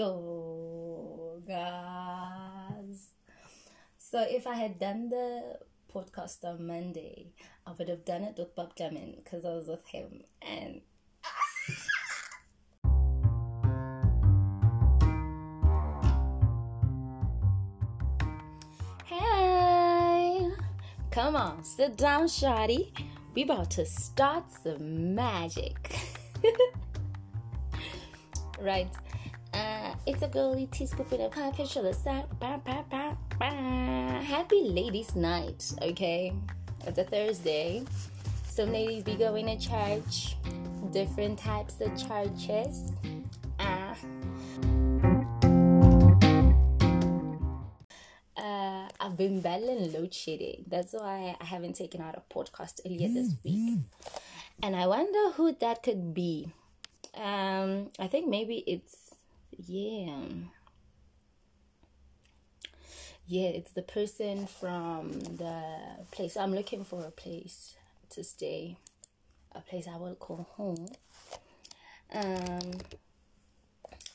Yo, guys. So if I had done the podcast on Monday, I would have done it with Bob Clement because I was with him and. hey, come on, sit down, Shotty. We about to start some magic. right. It's a girly tea scoop with a pie picture the side. Bah, bah, bah, bah. Happy ladies' night, okay? It's a Thursday. Some ladies be going to church, different types of churches. Ah. uh, I've been battling load shedding. That's why I haven't taken out a podcast earlier this week. And I wonder who that could be. Um, I think maybe it's yeah. Yeah, it's the person from the place. I'm looking for a place to stay, a place I will call home. Um,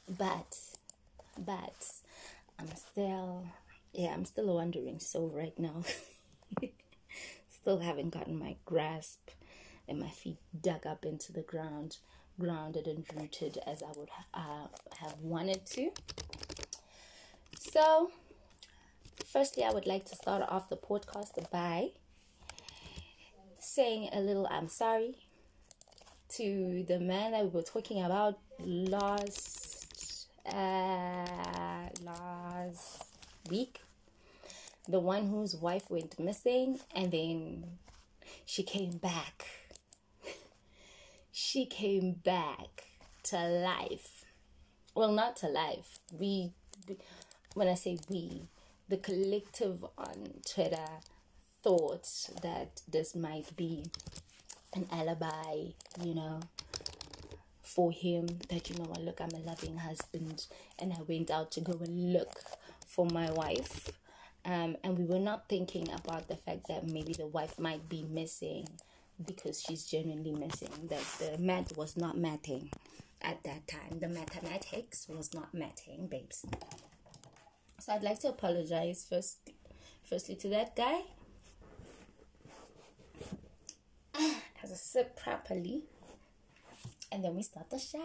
but, but I'm still, yeah, I'm still wondering. So right now, still haven't gotten my grasp and my feet dug up into the ground grounded and rooted as I would uh, have wanted to. So, firstly, I would like to start off the podcast by saying a little I'm sorry to the man that we were talking about last uh, last week, the one whose wife went missing and then she came back she came back to life. Well, not to life. We, when I say we, the collective on Twitter thought that this might be an alibi, you know, for him that, you know what, look, I'm a loving husband and I went out to go and look for my wife. Um, and we were not thinking about the fact that maybe the wife might be missing because she's genuinely missing. That the math was not matching at that time. The mathematics was not matching, babes. So I'd like to apologize first, firstly to that guy. As a sip properly, and then we start the show.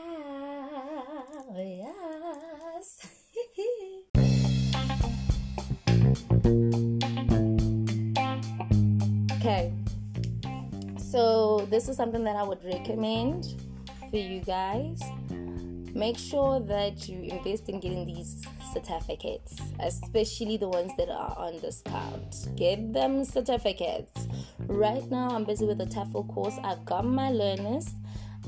Yes. So, this is something that I would recommend for you guys. Make sure that you invest in getting these certificates, especially the ones that are on discount. Get them certificates. Right now, I'm busy with a TEFL course. I've got my learners.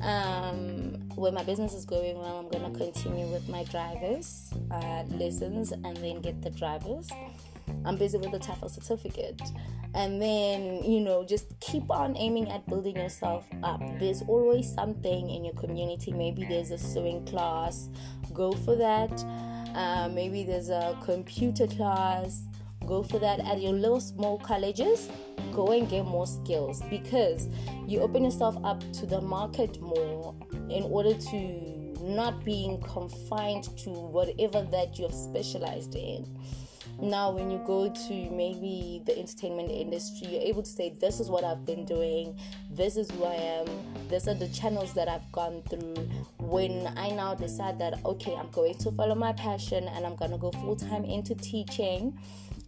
Um, where my business is going well, I'm gonna continue with my drivers uh, lessons and then get the drivers. I'm busy with the TEFL certificate. And then, you know, just keep on aiming at building yourself up. There's always something in your community. Maybe there's a sewing class, go for that. Uh, maybe there's a computer class, go for that. At your little small colleges, go and get more skills because you open yourself up to the market more in order to not being confined to whatever that you've specialized in now when you go to maybe the entertainment industry you're able to say this is what i've been doing this is who i am these are the channels that i've gone through when i now decide that okay i'm going to follow my passion and i'm going to go full-time into teaching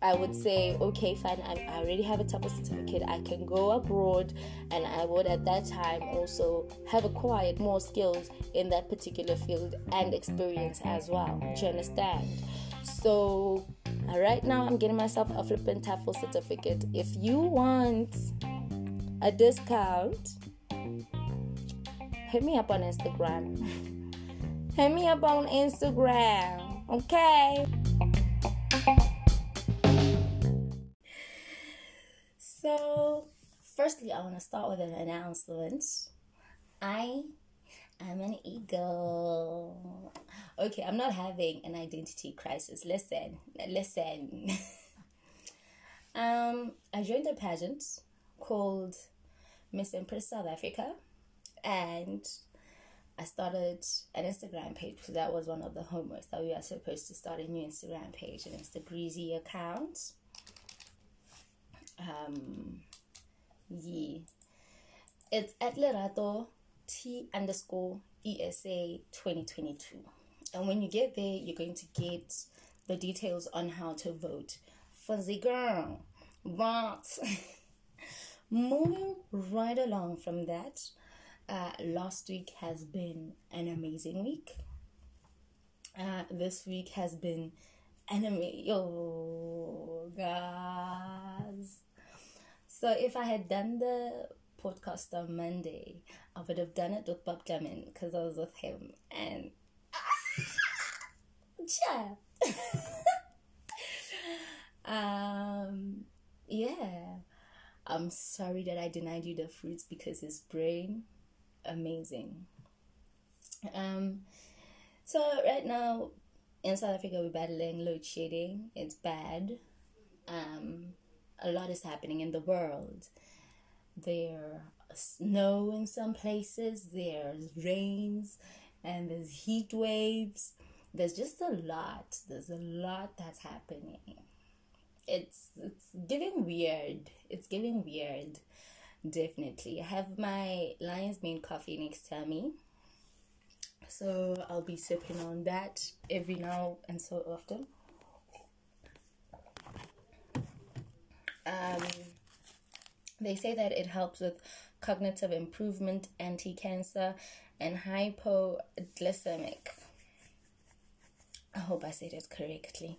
I would say, okay, fine, I, I already have a TEFL certificate. I can go abroad, and I would at that time also have acquired more skills in that particular field and experience as well. Do you understand? So, uh, right now, I'm getting myself a flipping TEFL certificate. If you want a discount, hit me up on Instagram. hit me up on Instagram, okay? So, firstly, I want to start with an announcement. I am an eagle. Okay, I'm not having an identity crisis. Listen, listen. um, I joined a pageant called Miss Empress South Africa, and I started an Instagram page because that was one of the homeworks that we are supposed to start a new Instagram page, and it's the Breezy account. Um, yeah, it's at Lerato T underscore ESA 2022. And when you get there, you're going to get the details on how to vote the girl. But moving right along from that, uh, last week has been an amazing week. Uh, this week has been amazing. Yo, guys. So if I had done the podcast on Monday, I would have done it with Bob Clement because I was with him and. Yeah. um, yeah. I'm sorry that I denied you the fruits because his brain amazing. Um, so right now in South Africa we're battling load shedding. It's bad. Um, a lot is happening in the world. There's snow in some places. There's rains, and there's heat waves. There's just a lot. There's a lot that's happening. It's it's getting weird. It's getting weird. Definitely. I have my Lion's Mane coffee next to me. So I'll be sipping on that every now and so often. Um, they say that it helps with cognitive improvement, anti cancer, and hypoglycemic. I hope I said it correctly.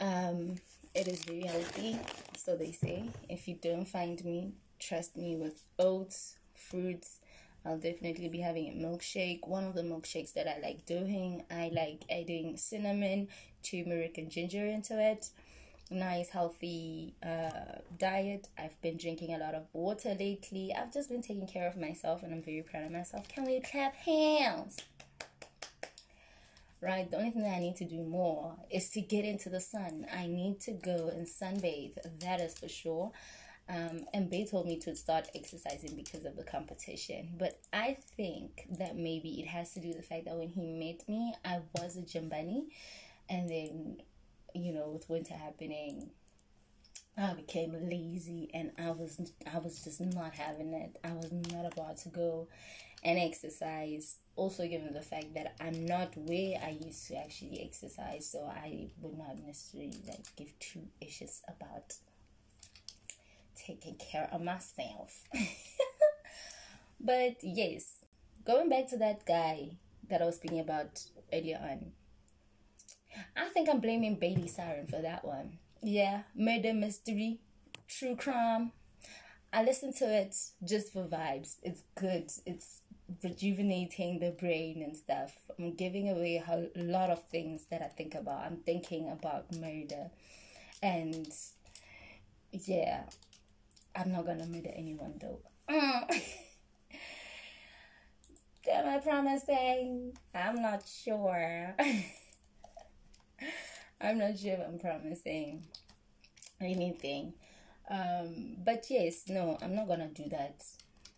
Um, it is very healthy, so they say. If you don't find me, trust me with oats, fruits. I'll definitely be having a milkshake. One of the milkshakes that I like doing, I like adding cinnamon, turmeric, and ginger into it. Nice, healthy uh, diet. I've been drinking a lot of water lately. I've just been taking care of myself, and I'm very proud of myself. Can we clap hands? Right? The only thing that I need to do more is to get into the sun. I need to go and sunbathe, that is for sure. Um, and Bay told me to start exercising because of the competition. But I think that maybe it has to do with the fact that when he met me, I was a gym bunny. And then, you know, with winter happening, I became lazy and I was I was just not having it. I was not about to go and exercise. Also, given the fact that I'm not where I used to actually exercise, so I would not necessarily like give two issues about taking care of myself. but yes, going back to that guy that I was speaking about earlier on, I think I'm blaming Bailey Sarian for that one. Yeah, murder mystery, true crime. I listen to it just for vibes. It's good. It's rejuvenating the brain and stuff. I'm giving away a lot of things that I think about. I'm thinking about murder. And yeah, I'm not gonna murder anyone though. Am I promising? I'm not sure. I'm not sure if I'm promising anything. Um, but yes, no, I'm not gonna do that.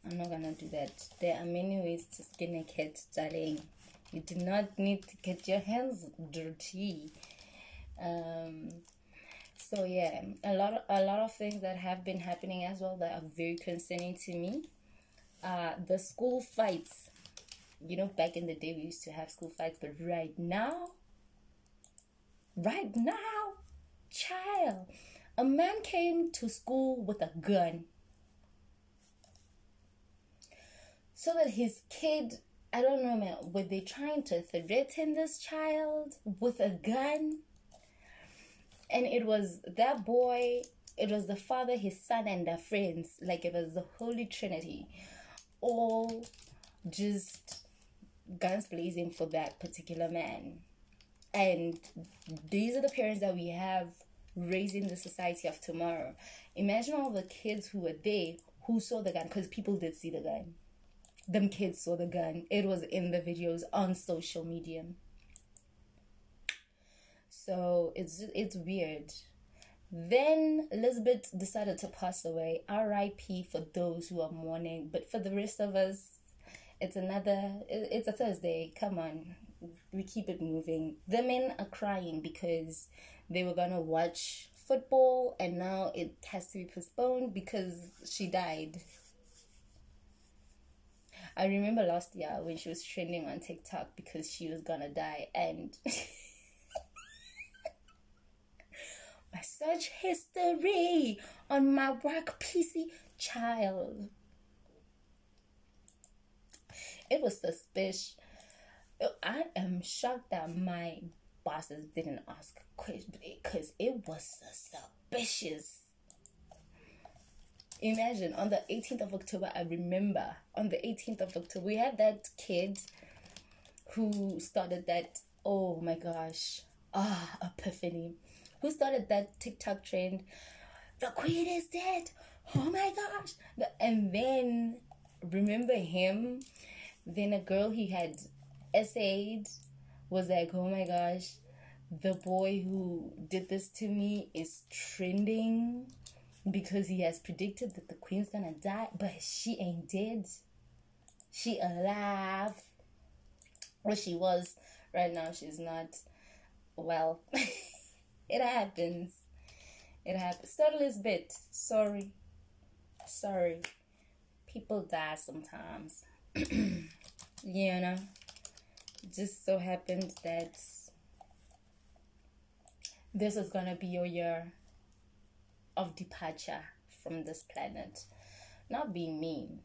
I'm not gonna do that. There are many ways to skin a cat, darling. You do not need to get your hands dirty. Um, so yeah, a lot of, a lot of things that have been happening as well that are very concerning to me. Uh, the school fights. You know, back in the day we used to have school fights, but right now, right now, child, a man came to school with a gun so that his kid I don't know, man. Were they trying to threaten this child with a gun? And it was that boy, it was the father, his son, and their friends. Like it was the Holy Trinity. All just guns blazing for that particular man. And these are the parents that we have raising the society of tomorrow. Imagine all the kids who were there who saw the gun, because people did see the gun them kids saw the gun. It was in the videos on social media. So it's it's weird. Then Elizabeth decided to pass away. R.I.P. for those who are mourning, but for the rest of us, It's another. It's a Thursday. Come on, we keep it moving. The men are crying because they were gonna watch football and now it has to be postponed because she died. I remember last year when she was trending on TikTok because she was gonna die and my search history on my work PC child. It was suspicious. I am shocked that my bosses didn't ask questions because it was suspicious. Imagine on the 18th of October, I remember on the 18th of October, we had that kid who started that, oh my gosh, ah, epiphany, who started that TikTok trend. The queen is dead. Oh my gosh. And then remember him? Then a girl he had essayed was like, oh my gosh, the boy who did this to me is trending because he has predicted that the queen's gonna die, but she ain't dead. She alive. Well, she was. Right now, she's not. Well, it happens. It happens. Is bit. Sorry. Sorry. People die sometimes. you know? Just so happened that this is gonna be your year of departure from this planet. Not being mean.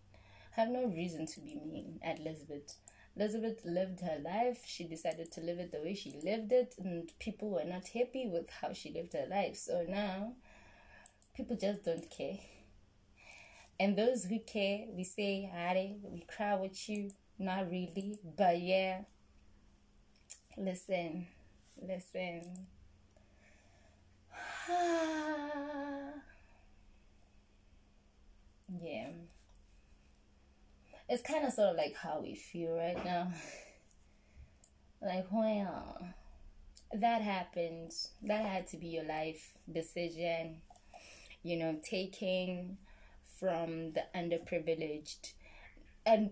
I have no reason to be mean at Elizabeth. Elizabeth lived her life. She decided to live it the way she lived it, and people were not happy with how she lived her life. So now, people just don't care. And those who care, we say, Hare, we cry with you. Not really, but yeah. Listen, listen. yeah. It's kind of sort of like how we feel right now. like, well, that happened. That had to be your life decision. You know, taking from the underprivileged. And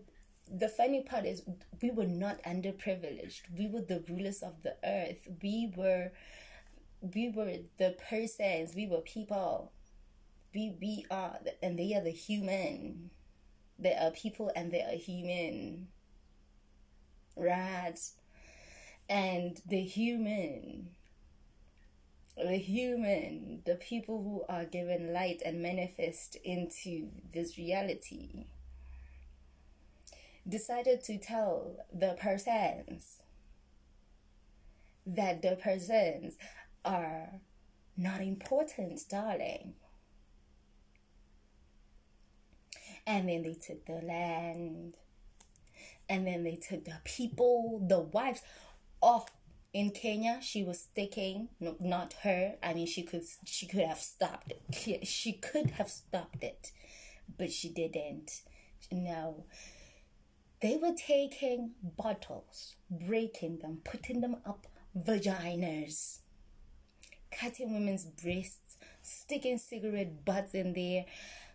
the funny part is, we were not underprivileged. We were the rulers of the earth. We were we were the persons, we were people. We we are and they are the human. They are people and they are human. Right. And the human the human, the people who are given light and manifest into this reality, decided to tell the persons that the persons are not important, darling. And then they took the land. And then they took the people, the wives. Oh, in Kenya, she was sticking. No, not her. I mean, she could she could have stopped it. She could have stopped it, but she didn't. No. They were taking bottles, breaking them, putting them up vaginas cutting women's breasts, sticking cigarette butts in there,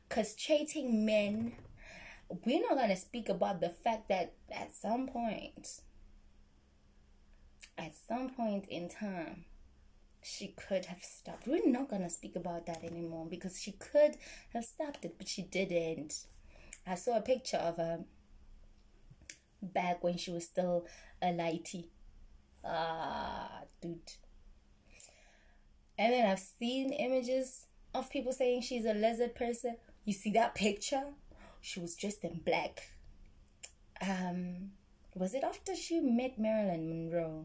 castrating men. We're not going to speak about the fact that at some point, at some point in time, she could have stopped. We're not going to speak about that anymore because she could have stopped it, but she didn't. I saw a picture of her back when she was still a lighty. Ah, dude. And then I've seen images of people saying she's a lizard person. You see that picture? She was dressed in black. Um, was it after she met Marilyn Monroe?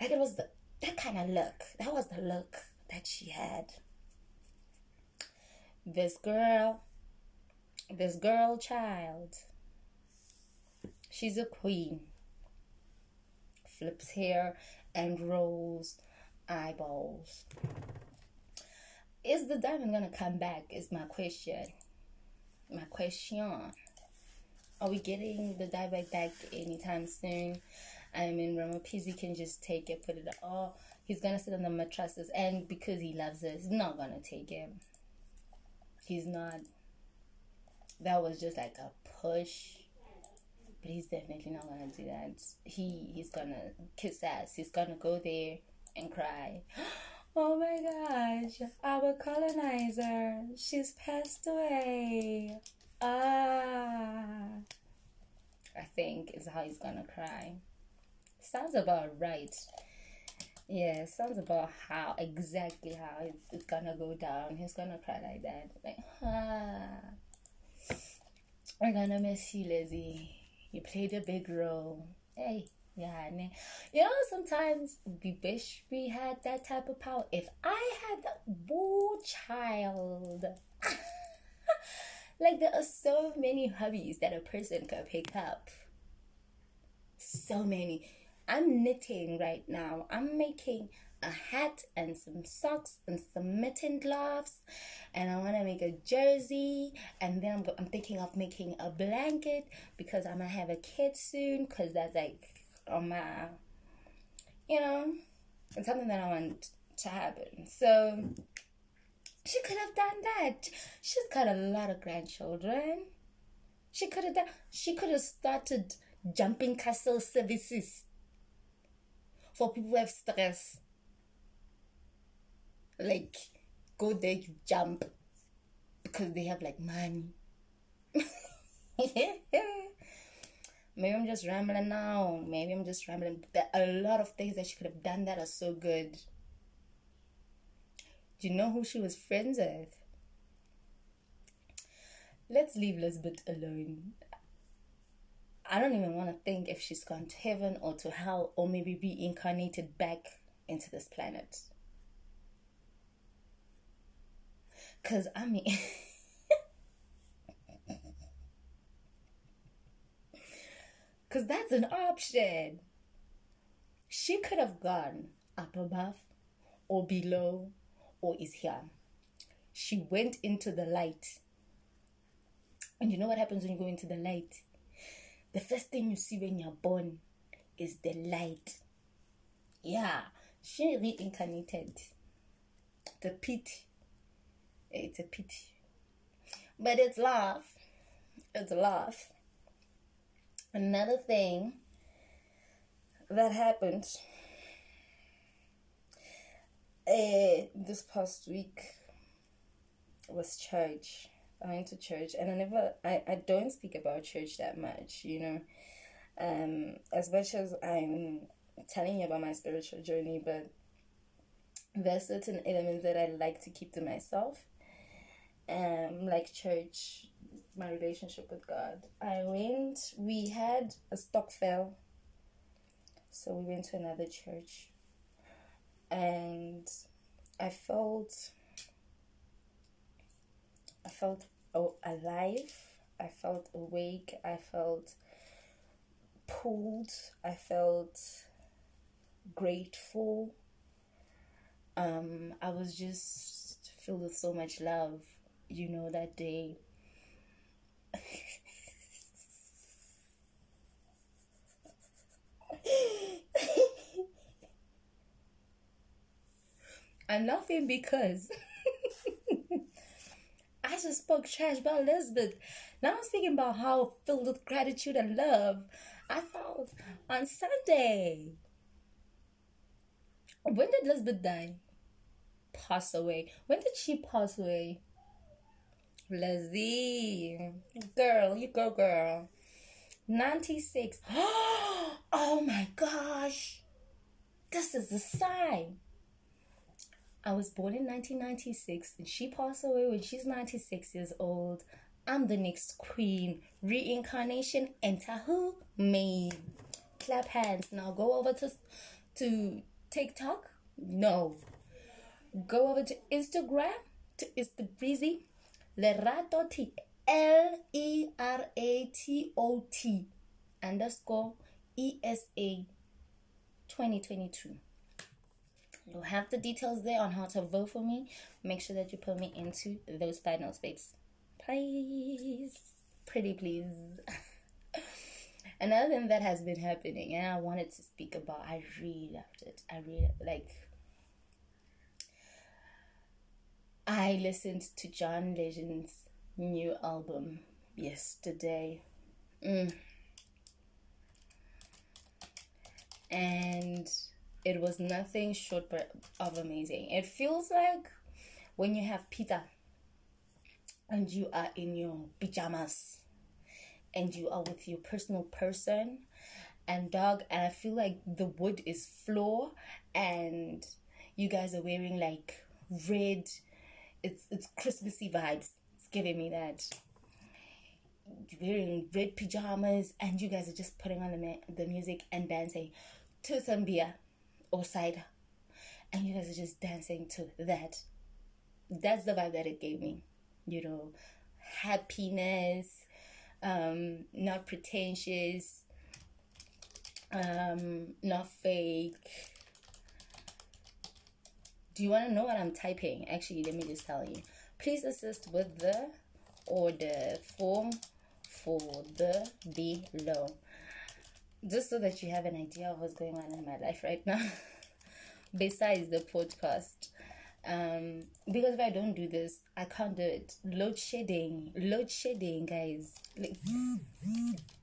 Like it was the that kind of look. That was the look that she had. This girl, this girl child, she's a queen. Flips hair and rolls eyeballs. Is the diamond gonna come back? Is my question. My question. Are we getting the diamond back anytime soon? I mean, Ramaphosa can just take it, put it. Oh, he's gonna sit on the mattresses, and because he loves it, he's not gonna take it. He's not. That was just like a push. but he's definitely not gonna do that. He he's gonna kiss ass. He's gonna go there and cry. Oh my gosh, our colonizer, she's passed away. Ah, I think is how he's gonna cry. Sounds about right. Yeah, sounds about how exactly how it's gonna go down. He's gonna cry like that, like ah. We're gonna miss you, Lizzie. You played a big role. Hey, yeah, you know, sometimes we wish we had that type of power. If I had that boy child, like there are so many hobbies that a person can pick up. So many. I'm knitting right now. I'm making a hat and some socks and some mitten gloves and I want to make a jersey and then I'm, I'm thinking of making a blanket because I'm gonna have a kid soon because that's like on my, you know, it's something that I want to happen. So she could have done that. She's got a lot of grandchildren. She could have done. She could have started jumping castle services for people who have stress. Like, go there, you jump because they have like money. Maybe I'm just rambling now. Maybe I'm just rambling. There are a lot of things that she could have done that are so good. Do you know who she was friends with? Let's leave Lisbeth alone. I don't even want to think if she's gone to heaven or to hell or maybe reincarnated back into this planet. Because, I mean. Because that's an option. She could have gone up above or below or is here. She went into the light. And you know what happens when you go into the light? The first thing you see when you're born is the light. Yeah, she reincarnated. The pity. Eh, it's a pity. But it's love. It's love. Another thing that happened uh, this past week was church. I went to church and I never I, I don't speak about church that much, you know. Um as much as I'm telling you about my spiritual journey, but there's certain elements that I like to keep to myself. Um like church my relationship with God. I went, we had a stokvel. So we went to another church. And I felt I felt alive. I felt awake. I felt pulled. I felt grateful. Um, I was just filled with so much love, you know, that day. I'm laughing because I just spoke trash about Elizabeth. Now I'm speaking about how filled with gratitude and love I felt on Sunday. When did Elizabeth die? Pass away. When did she pass away? Leslie. Girl, you go, girl. 96. oh my gosh. This is a sign. I was born in 1996 and she passed away when she's 96 years old. I'm the next queen. Reincarnation, enter who? Me. Clap hands. Now go over to to TikTok. No. Go over to Instagram to Insta Breezy Leratot, L E R A T O T underscore ESA 2022. You'll have the details there on how to vote for me. Make sure that you put me into those finals, babes. Please. Pretty please. Another thing that has been happening and I wanted to speak about, I really loved it. I really like I listened to John Legend's new album yesterday. Mm. and it was nothing short but of amazing. It feels like when you have pizza and you are in your pajamas and you are with your personal person and dog and I feel like the wood is floor and you guys are wearing like red it's it's Christmassy vibes. It's giving me that. Wearing red pajamas and you guys are just putting on the the music and dancing to some beer or cider and you guys are just dancing to that. That's the vibe that it gave me. You know happiness um not pretentious um not fake do you want to know what i'm typing? Actually let me just tell you. Please assist with the order form for the below. Just so that you have an idea of what's going on in my life right now. Besides the podcast. Um because if i don't do this i can't do it. Load shedding. Load shedding guys. Like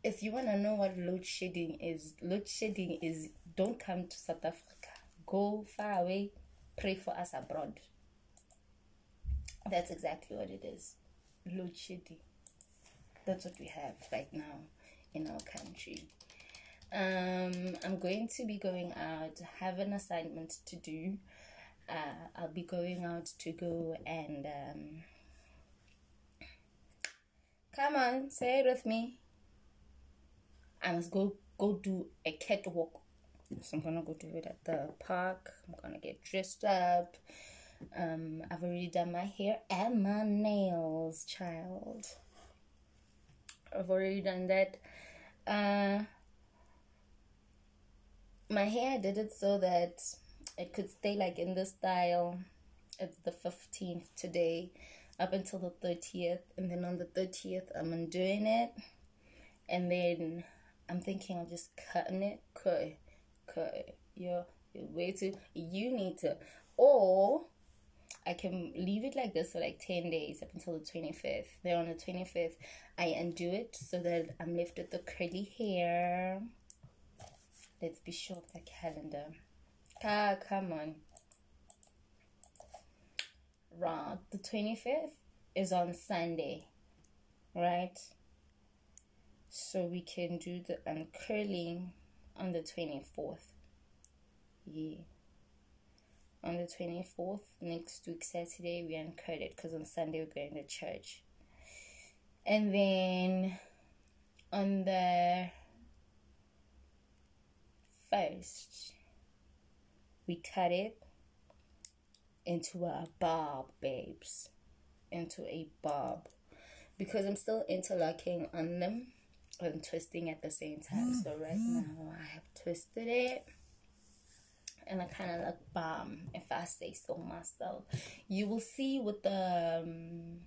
if you want to know what load shedding is load shedding is don't come to south africa. Go far away pray for us abroad that's exactly what it is shedding that's what we have right now in our country um, I'm going to be going out, have an assignment to do. Uh, I'll be going out to go and um, come on, say it with me. I must go go do a catwalk. So I'm gonna go do it at the park. I'm gonna get dressed up. Um, I've already done my hair and my nails, child. I've already done that. Uh, my hair I did it so that it could stay like in this style it's the 15th today up until the 30th and then on the 30th i'm undoing it and then i'm thinking of just cutting it cut cut yo way too you need to or I can leave it like this for like 10 days up until the 25th. Then on the 25th, I undo it so that I'm left with the curly hair. Let's be sure of the calendar. Ah, come on. Right, the 25th is on Sunday, right? So we can do the uncurling on the 24th. Yeah. On the 24th, next week, Saturday, we uncurl it because on Sunday we're going to church. And then on the first, we cut it into a bob, babes. Into a bob. Because I'm still interlocking on them and twisting at the same time. So right now I have twisted it. And I kind of look bomb, if I say so myself. You will see with the um,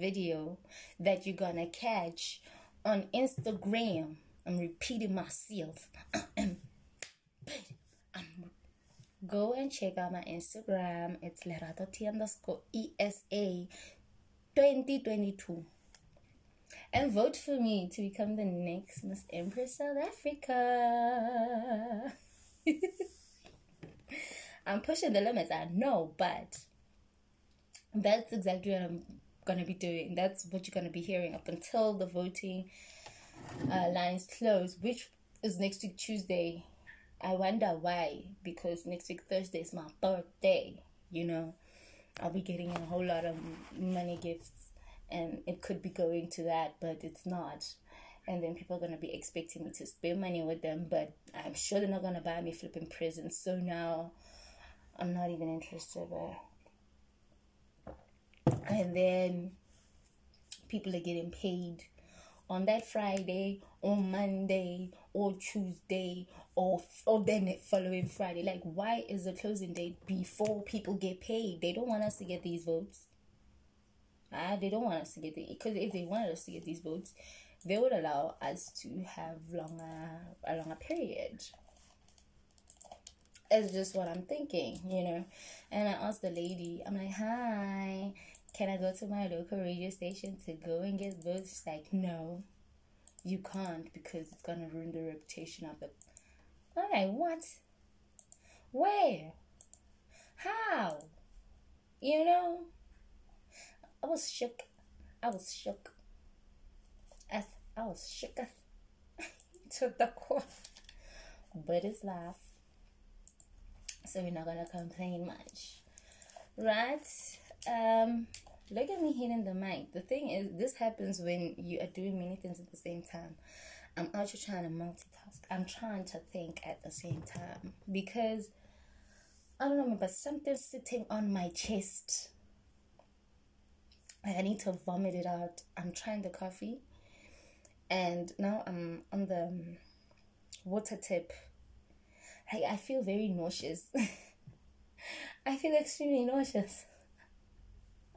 video that you're gonna catch on Instagram I'm repeating myself. Go and check out my Instagram. It's Lerato T underscore ESA 2022. And vote for me to become the next Miss Empress South Africa. I'm pushing the limits, I know, but that's exactly what I'm gonna be doing. That's what you're gonna be hearing up until the voting uh, lines close, which is next week Tuesday. I wonder why, because next week Thursday is my birthday, you know. I'll be getting a whole lot of money gifts, and it could be going to that, but it's not. And then people are to be expecting me to spend money with them, but I'm sure they're not to buy me flipping presents. So now I'm not even interested. But... And then people are getting paid on that Friday, on Monday, or Tuesday, or or then the following Friday. Like, why is the closing date before people get paid? They don't want us to get these votes. Ah, they don't want us to get the because if they wanted us to get these votes, they would allow us to have longer a longer period. It's just what I'm thinking, you know. And I asked the lady, I'm like, hi, can I go to my local radio station to go and get votes? She's like, no, you can't because it's gonna ruin the reputation of the Okay, what? Where? How? You know? I was shook. I was shook. As I was shook to the core. But it's life. So we're not gonna complain much. Right? Um look at me hitting the mic. The thing is this happens when you are doing many things at the same time. I'm also trying to multitask. I'm trying to think at the same time because I don't know, but something's sitting on my chest. I need to vomit it out. I'm trying the coffee, and now I'm on the um, water tip. I, I feel very nauseous. I feel extremely nauseous.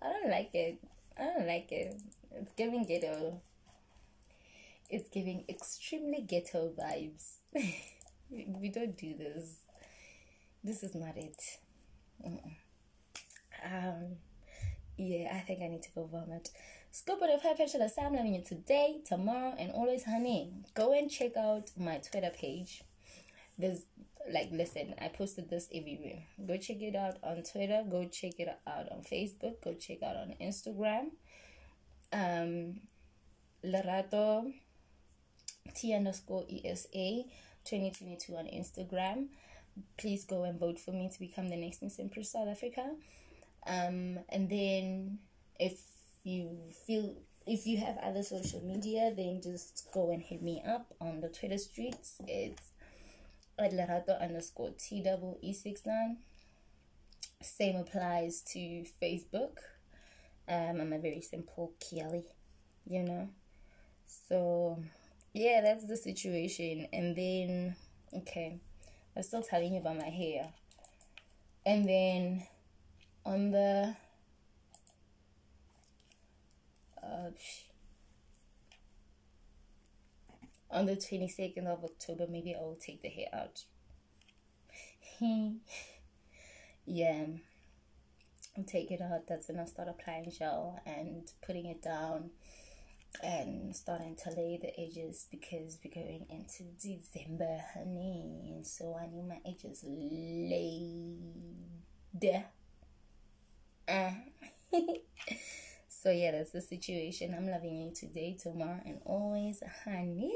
I don't like it. I don't like it. It's giving ghetto. It's giving extremely ghetto vibes. we don't do this. This is not it. Um, yeah, I think I need to go vomit. Scoop of the Pepper Shall I'm loving you today, tomorrow, and always, honey. Go and check out my Twitter page. There's like listen i posted this everywhere go check it out on twitter go check it out on facebook go check out on instagram um lerato t underscore esa 2022 on instagram please go and vote for me to become the next miss empress south africa um and then if you feel if you have other social media then just go and hit me up on the twitter streets it's at Lerato underscore TWE69. Same applies to Facebook. Um, I'm a very simple Kelly, you know. So, yeah, that's the situation. And then, okay, I'm still telling you about my hair. And then on the uh, on the 22nd of October, maybe I will take the hair out. yeah, I'll take it out. That's when I start applying gel and putting it down and starting to lay the edges because we're going into December, honey. So I need my edges laid. Uh. So yeah, that's the situation. I'm loving you today, tomorrow, and always, honey.